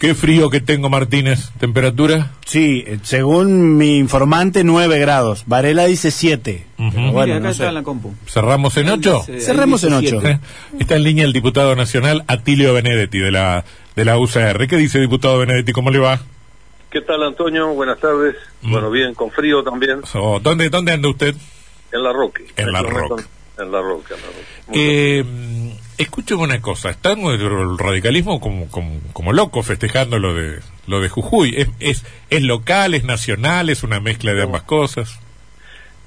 Qué frío que tengo, Martínez. ¿Temperatura? Sí, eh, según mi informante, 9 grados. Varela dice 7. Bueno, acá está en la compu. ¿Cerramos en 8? Cerremos en 8. Está en línea el diputado nacional Atilio Benedetti de la, de la UCR. ¿Qué dice, diputado Benedetti? ¿Cómo le va? ¿Qué tal, Antonio? Buenas tardes. Mm. Bueno, bien, con frío también. ¿dónde, ¿Dónde anda usted? En La Roque. En La Kilómetro- Roque. En La Roque. en La Roque. Escúcheme una cosa, está el radicalismo como, como, como loco festejando lo de, lo de Jujuy. ¿Es, es, ¿Es local, es nacional, es una mezcla de ambas cosas?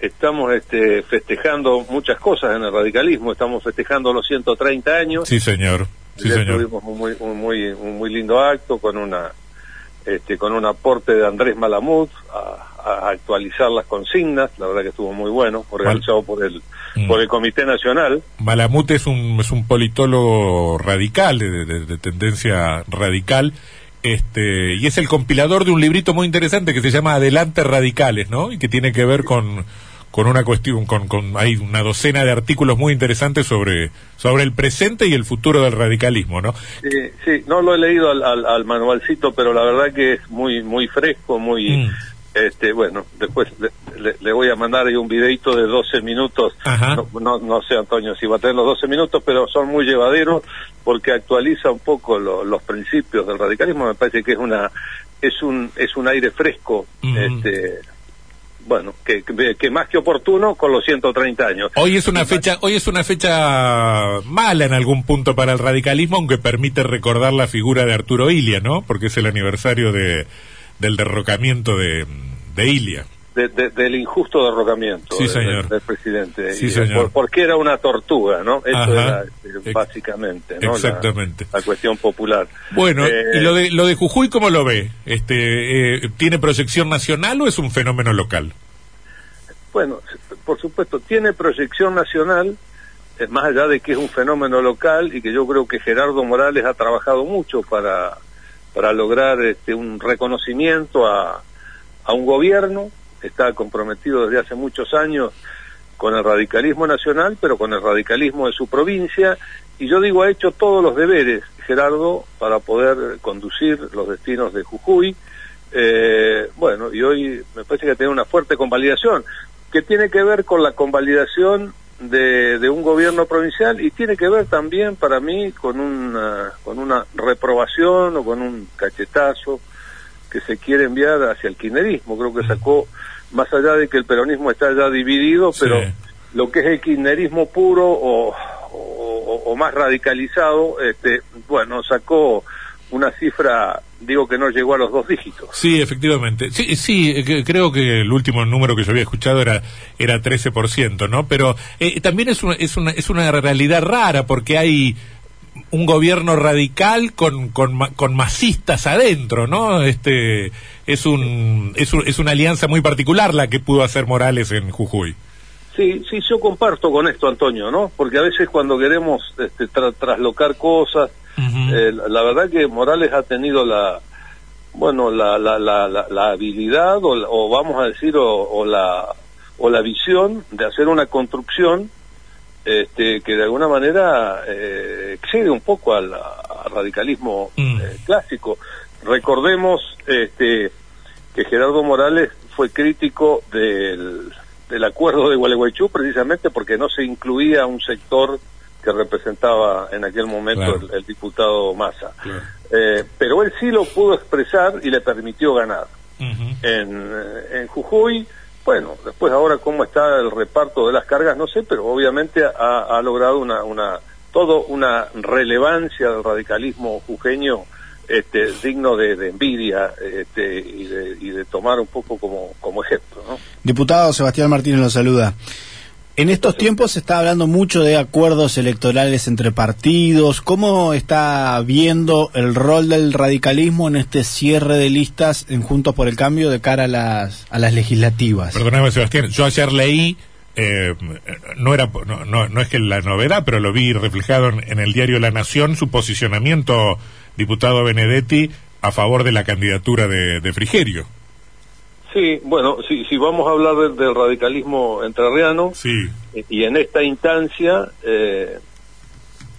Estamos este, festejando muchas cosas en el radicalismo. Estamos festejando los 130 años. Sí, señor. Sí, Ya señor. tuvimos un muy, un muy, un muy lindo acto con una este, con un aporte de Andrés Malamud a, a actualizar las consignas. La verdad que estuvo muy bueno, organizado por el Mm. por el Comité Nacional. Malamut es un, es un politólogo radical, de, de- de tendencia radical, este, y es el compilador de un librito muy interesante que se llama Adelante Radicales, ¿no? Y que tiene que ver con, con una cuestión, con, con, hay una docena de artículos muy interesantes sobre, sobre el presente y el futuro del radicalismo, ¿no? Sí, sí, no lo he leído al, al, al manualcito, pero la verdad que es muy muy fresco, muy Mm. este bueno, después le, le- le voy a mandar ahí un videito de 12 minutos. No, no, no sé, Antonio, si va a tener los 12 minutos, pero son muy llevaderos porque actualiza un poco lo- los principios del radicalismo. Me parece que es una es un es un aire fresco, Mm. este bueno, que, que, que más que oportuno con los 130 años. Hoy es una fecha, hoy es una fecha mala en algún punto para el radicalismo, aunque permite recordar la figura de Arturo Ilia, ¿no? Porque es el aniversario de, del derrocamiento de, de Ilia. De- de- del injusto derrocamiento Sí, señor. del, del presidente. Sí, Y, señor. por- porque era una tortuga, ¿no? Eso Ajá. era Ex- básicamente, Exactamente. La, cuestión popular. Bueno, Eh, ¿y lo de, lo de Jujuy cómo lo ve? Este, eh, ¿Tiene proyección nacional o es un fenómeno local? Bueno, por supuesto, tiene proyección nacional, eh, más allá de que es un fenómeno local y que yo creo que Gerardo Morales ha trabajado mucho para, para lograr este, un reconocimiento a, a un gobierno, está comprometido desde hace muchos años con el radicalismo nacional, pero con el radicalismo de su provincia, y yo digo, ha hecho todos los deberes, Gerardo, para poder conducir los destinos de Jujuy. Eh, bueno, y hoy me parece que tiene una fuerte convalidación, que tiene que ver con la convalidación de, de un gobierno provincial y tiene que ver también para mí con una, con una reprobación o con un cachetazo que se quiere enviar hacia el kirchnerismo. Creo que sacó, más allá de que el peronismo está ya dividido, Sí. pero lo que es el kirchnerismo puro o, o- o más radicalizado, este, bueno, sacó una cifra, digo que no llegó a los dos dígitos. Sí, efectivamente. Sí, sí, eh, creo que el último número que yo había escuchado era era 13%, ¿no? Pero eh, también es una, es una es una realidad rara porque hay un gobierno radical con con, con masistas adentro, ¿no? Este es un, es un es una alianza muy particular la que pudo hacer Morales en Jujuy. Sí, sí, yo comparto con esto, Antonio, ¿no? Porque a veces cuando queremos este, tra- traslocar cosas, eh, la, la verdad que Morales ha tenido la, bueno, la, la, la, la, la habilidad o, o vamos a decir, o, o la, o la visión de hacer una construcción este, que de alguna manera eh, excede un poco al, al radicalismo Mm. eh, clásico. Recordemos este, que Gerardo Morales fue crítico del, del acuerdo de Gualeguaychú precisamente porque no se incluía un sector que representaba en aquel momento Claro. el, el diputado Massa. Claro. Eh, pero él sí lo pudo expresar y le permitió ganar. En, en Jujuy, bueno, después ahora cómo está el reparto de las cargas, no sé, pero obviamente ha, logrado una, una, todo una relevancia del radicalismo jujeño este, digno de, de envidia este, y, de, y de tomar un poco como, como ejemplo, ¿no? Diputado Sebastián Martínez lo saluda. En estos tiempos se está hablando mucho de acuerdos electorales entre partidos. ¿Cómo está viendo el rol del radicalismo en este cierre de listas en Juntos por el Cambio de cara a las, a las legislativas? Perdóname, Sebastián. Yo ayer leí, eh, no era, no, no, no es que la novedad, pero lo vi reflejado en, en el diario La Nación, su posicionamiento, diputado Benedetti, a favor de la candidatura de, de Frigerio. Sí, bueno, si, vamos a hablar del, del radicalismo entrerriano, Sí. y en esta instancia, eh,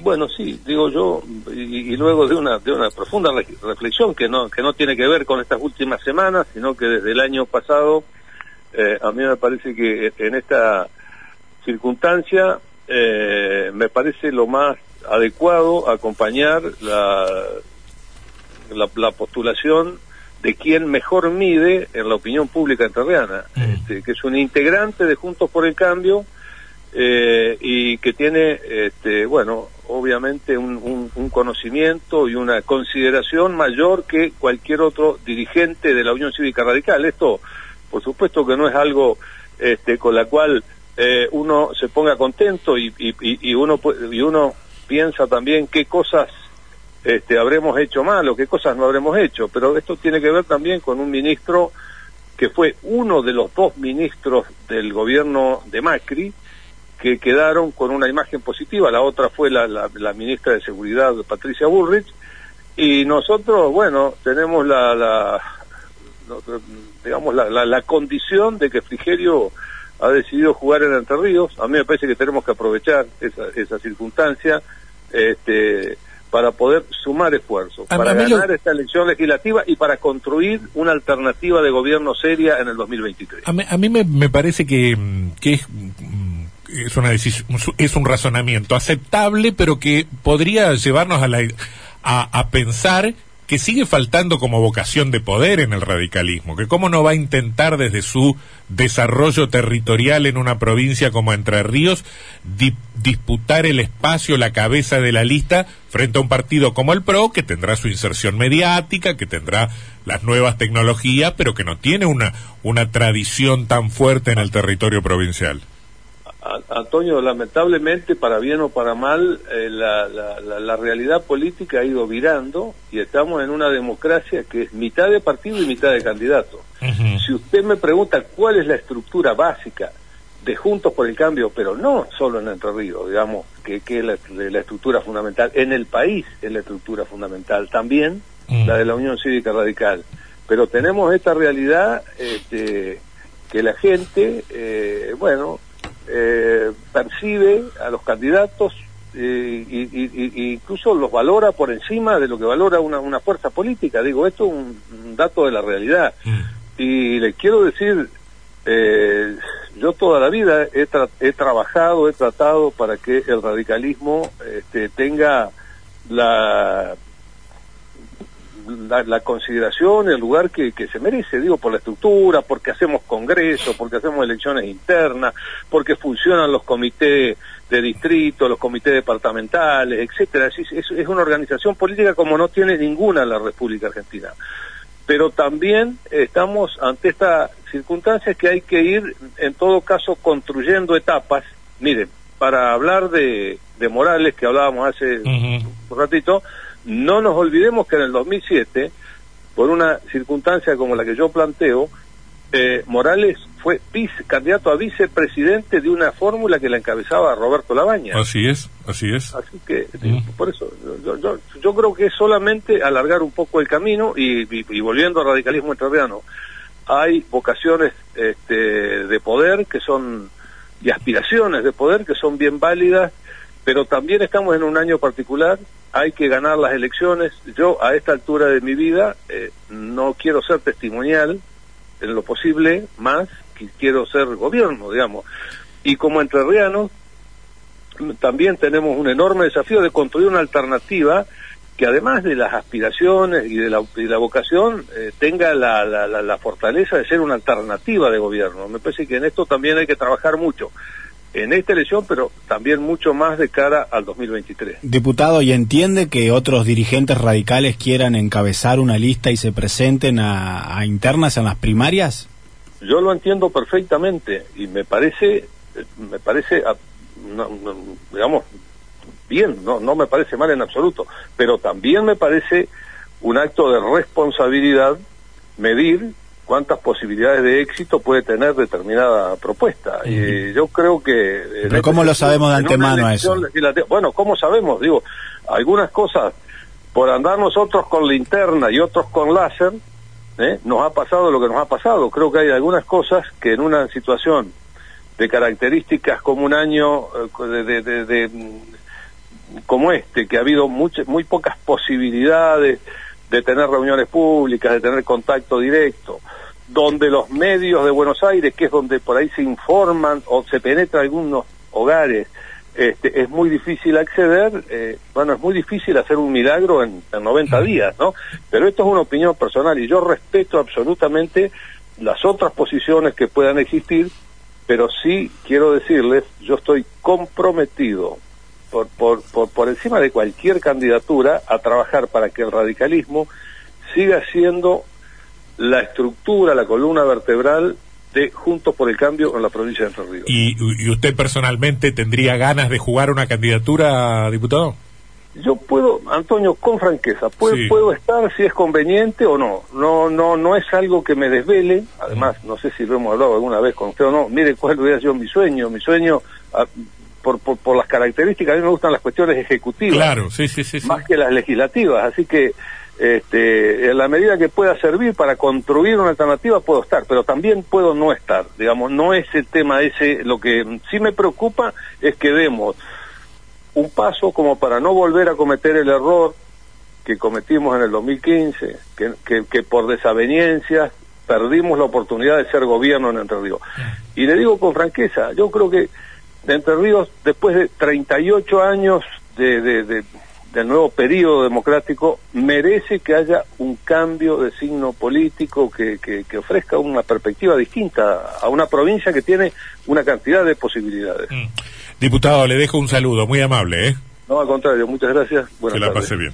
Bueno, sí, digo yo, y, luego de una, de una profunda reflexión que no, que no tiene que ver con estas últimas semanas, sino que desde el año pasado, eh, a mí me parece que en esta circunstancia eh, me parece lo más adecuado acompañar la, la, postulación de quien mejor mide en la opinión pública entrerriana, mm. este, que es un integrante de Juntos por el Cambio eh, y que tiene, este, bueno, obviamente un, un, conocimiento y una consideración mayor que cualquier otro dirigente de la Unión Cívica Radical. Esto, por supuesto que no es algo este, con la cual eh, uno se ponga contento y, y, y, uno y uno piensa también qué cosas este, habremos hecho mal o qué cosas no habremos hecho, pero esto tiene que ver también con un ministro que fue uno de los dos ministros del gobierno de Macri que quedaron con una imagen positiva, la otra fue la, ministra de Seguridad Patricia Bullrich y nosotros, bueno, tenemos la, la digamos la, la, condición de que Frigerio ha decidido jugar en Entre Ríos. A mí me parece que tenemos que aprovechar esa, esa circunstancia este, para poder sumar esfuerzos, para ganar esta elección legislativa y para construir una alternativa de gobierno seria en el 2023. A mí, a mí me, me, parece que, que es, es, una es un razonamiento aceptable, pero que podría llevarnos a, la, a, a pensar que sigue faltando como vocación de poder en el radicalismo, que cómo no va a intentar desde su desarrollo territorial en una provincia como Entre Ríos disputar el espacio, la cabeza de la lista frente a un partido como el PRO, que tendrá su inserción mediática, que tendrá las nuevas tecnologías, pero que no tiene una, una tradición tan fuerte en el territorio provincial. Antonio, lamentablemente, para bien o para mal, eh, la, la, realidad política ha ido virando y estamos en una democracia que es mitad de partido y mitad de candidato. Si usted me pregunta cuál es la estructura básica de Juntos por el Cambio, pero no solo en Entre Ríos, digamos, que, que es la, estructura fundamental, en el país es la estructura fundamental, también la de la Unión Cívica Radical. Pero tenemos esta realidad este, que la gente, eh, bueno, eh, percibe a los candidatos eh, y, incluso los valora por encima de lo que valora una, una fuerza política. Digo, esto es un, dato de la realidad. Mm. Y le quiero decir, eh, yo toda la vida he, trabajado, he tratado para que el radicalismo este, tenga la la, consideración, el lugar que, que, se merece, digo, por la estructura, porque hacemos congresos, porque hacemos elecciones internas, porque funcionan los comités de distrito, los comités departamentales, etcétera. Es, es, una organización política como no tiene ninguna la República Argentina. Pero también estamos ante esta circunstancia que hay que ir, en todo caso, construyendo etapas. Miren, para hablar de, de Morales, que hablábamos hace un ratito, no nos olvidemos que en el 2007, por una circunstancia como la que yo planteo, eh, Morales fue vice, candidato a vicepresidente de una fórmula que la encabezaba Roberto Labaña. Así es, así es. Así que, por eso, yo, yo, creo que es solamente alargar un poco el camino y, y, volviendo al radicalismo entrerriano, hay vocaciones este, de poder que son, y aspiraciones de poder que son bien válidas pero también estamos en un año particular, hay que ganar las elecciones. Yo a esta altura de mi vida eh, no quiero ser testimonial en lo posible, más que quiero ser gobierno, digamos. Y como entrerrianos también tenemos un enorme desafío de construir una alternativa que además de las aspiraciones y de la, vocación eh, tenga la, la, la fortaleza de ser una alternativa de gobierno. Me parece que en esto también hay que trabajar mucho en esta elección, pero también mucho más de cara al 2023. Diputado, ¿y entiende que otros dirigentes radicales quieran encabezar una lista y se presenten a, internas en las primarias? Yo lo entiendo perfectamente y me parece, me parece, ah, digamos, bien, no, no me parece mal en absoluto, pero también me parece un acto de responsabilidad medir cuántas posibilidades de éxito puede tener determinada propuesta. Y yo creo que... Pero ¿cómo lo sabemos de antemano eso? Bueno, ¿cómo sabemos? Digo, algunas cosas, por andar nosotros con linterna y otros con láser, ¿eh? nos ha pasado lo que nos ha pasado. Creo que hay algunas cosas que en una situación de características como un año eh, de, como este, que ha habido muchas, muy pocas posibilidades de tener reuniones públicas, de tener contacto directo, donde los medios de Buenos Aires, que es donde por ahí se informan o se penetra algunos hogares, este, es muy difícil acceder, eh, bueno, es muy difícil hacer un milagro en, en 90 días, ¿no? Pero esto es una opinión personal y yo respeto absolutamente las otras posiciones que puedan existir, pero sí quiero decirles, yo estoy comprometido por, por, por, por encima de cualquier candidatura a trabajar para que el radicalismo siga siendo la estructura, la columna vertebral de Juntos por el Cambio en la provincia de Entre Ríos. ¿Y, y usted personalmente tendría ganas de jugar una candidatura, diputado? Yo puedo, Antonio, con franqueza, puedo, Sí. puedo estar si es conveniente o no. No, no, no es algo que me desvele. Además, no sé si lo hemos hablado alguna vez con usted o no. Mire cuál hubiera sido mi sueño. Mi sueño, ah, por, por, por las características, a mí me gustan las cuestiones ejecutivas. Claro, sí, sí, sí. sí. más que las legislativas. Así que, este, en la medida que pueda servir para construir una alternativa, puedo estar, pero también puedo no estar. Digamos, no es el tema ese. Lo que sí me preocupa es que demos un paso como para no volver a cometer el error que cometimos en el 2015, que, que, que por desaveniencias perdimos la oportunidad de ser gobierno en Entre Ríos. Y le digo con franqueza, yo creo que de Entre Ríos, después de 38 años de, de, de- del nuevo periodo democrático, merece que haya un cambio de signo político que, que, que ofrezca una perspectiva distinta a una provincia que tiene una cantidad de posibilidades. Mm. Diputado, le dejo un saludo, muy amable, ¿eh? No, al contrario, muchas gracias. Buenas que la tardes. pase bien.